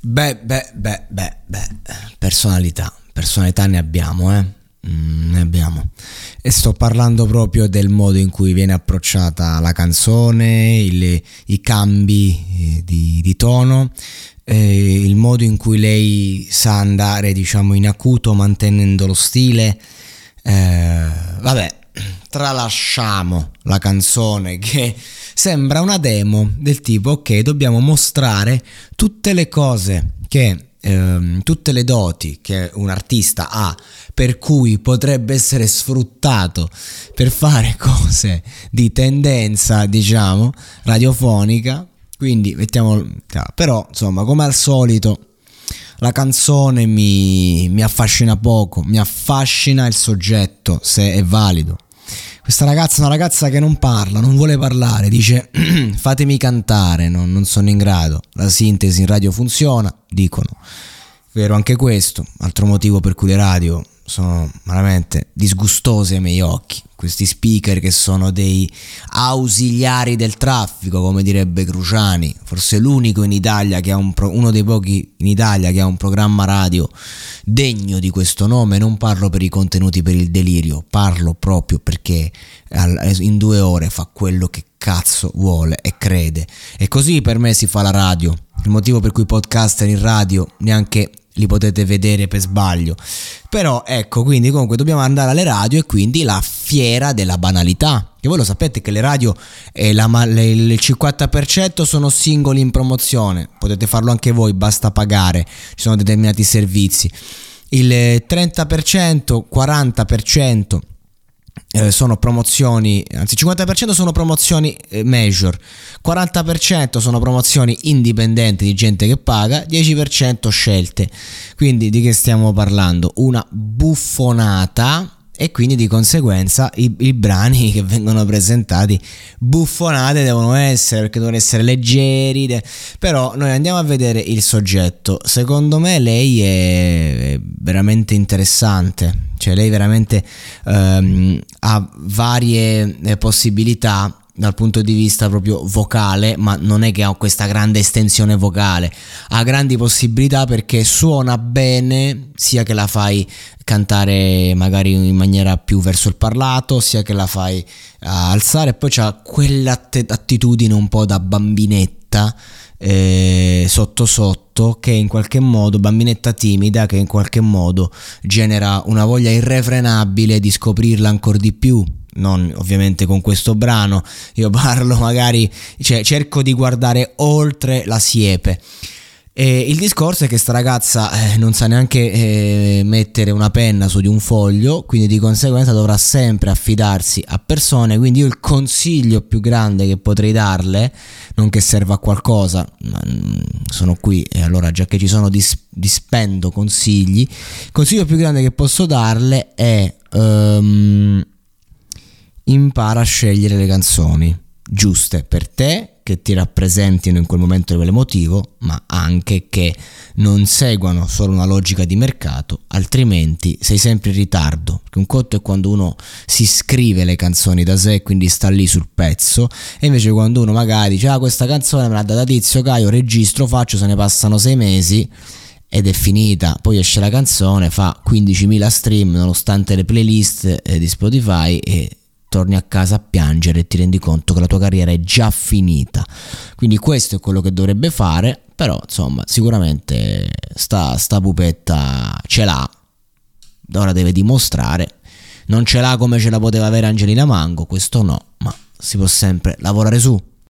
Beh, beh, beh, beh, beh, personalità, personalità ne abbiamo, eh? Mm, ne abbiamo. E sto parlando proprio del modo in cui viene approcciata la canzone, il- i cambi eh, di, di tono, eh, il modo in cui lei sa andare, diciamo, in acuto mantenendo lo stile. Eh, vabbè, tralasciamo la canzone che sembra una demo del tipo ok dobbiamo mostrare tutte le cose che ehm, tutte le doti che un artista ha per cui potrebbe essere sfruttato per fare cose di tendenza diciamo radiofonica quindi mettiamo però insomma come al solito la canzone mi, mi affascina poco, mi affascina il soggetto, se è valido. Questa ragazza è una ragazza che non parla, non vuole parlare, dice fatemi cantare, non, non sono in grado. La sintesi in radio funziona, dicono. Vero anche questo, altro motivo per cui le radio sono veramente disgustose ai miei occhi. Questi speaker che sono dei ausiliari del traffico, come direbbe Cruciani, forse l'unico in Italia che ha un pro- uno dei pochi in Italia che ha un programma radio degno di questo nome. Non parlo per i contenuti per il delirio, parlo proprio perché in due ore fa quello che cazzo vuole e crede. E così per me si fa la radio. Il motivo per cui podcaster in radio neanche li potete vedere per sbaglio. Però ecco, quindi comunque dobbiamo andare alle radio e quindi la fiera della banalità. Che voi lo sapete che le radio eh, la le- il 50% sono singoli in promozione, potete farlo anche voi, basta pagare, ci sono determinati servizi. Il eh, 30%, 40% eh, sono promozioni, anzi 50% sono promozioni eh, major, 40% sono promozioni indipendenti di gente che paga, 10% scelte. Quindi di che stiamo parlando? Una buffonata e quindi di conseguenza i, i brani che vengono presentati buffonate devono essere perché devono essere leggeri de- però noi andiamo a vedere il soggetto. Secondo me lei è veramente interessante cioè lei veramente ehm, ha varie eh, possibilità dal punto di vista proprio vocale, ma non è che ha questa grande estensione vocale, ha grandi possibilità perché suona bene sia che la fai cantare magari in maniera più verso il parlato, sia che la fai alzare, poi c'ha quell'attitudine un po' da bambinetta eh, sotto sotto che in qualche modo bambinetta timida che in qualche modo genera una voglia irrefrenabile di scoprirla ancora di più non ovviamente con questo brano io parlo magari cioè cerco di guardare oltre la siepe e il discorso è che sta ragazza eh, non sa neanche eh, mettere una penna su di un foglio, quindi di conseguenza dovrà sempre affidarsi a persone. Quindi io il consiglio più grande che potrei darle, non che serva a qualcosa, ma mm, sono qui e allora già che ci sono dis- dispendo consigli. Il consiglio più grande che posso darle è ehm, impara a scegliere le canzoni giuste per te che ti rappresentino in quel momento emotivo, ma anche che non seguano solo una logica di mercato, altrimenti sei sempre in ritardo. Un conto è quando uno si scrive le canzoni da sé, quindi sta lì sul pezzo, e invece quando uno magari dice ah questa canzone me l'ha data Tizio Caio, registro, faccio, se ne passano sei mesi ed è finita. Poi esce la canzone, fa 15.000 stream nonostante le playlist eh, di Spotify e torni a casa a piangere e ti rendi conto che la tua carriera è già finita. Quindi questo è quello che dovrebbe fare, però insomma sicuramente sta, sta pupetta ce l'ha, ora deve dimostrare. Non ce l'ha come ce la poteva avere Angelina Mango, questo no, ma si può sempre lavorare su.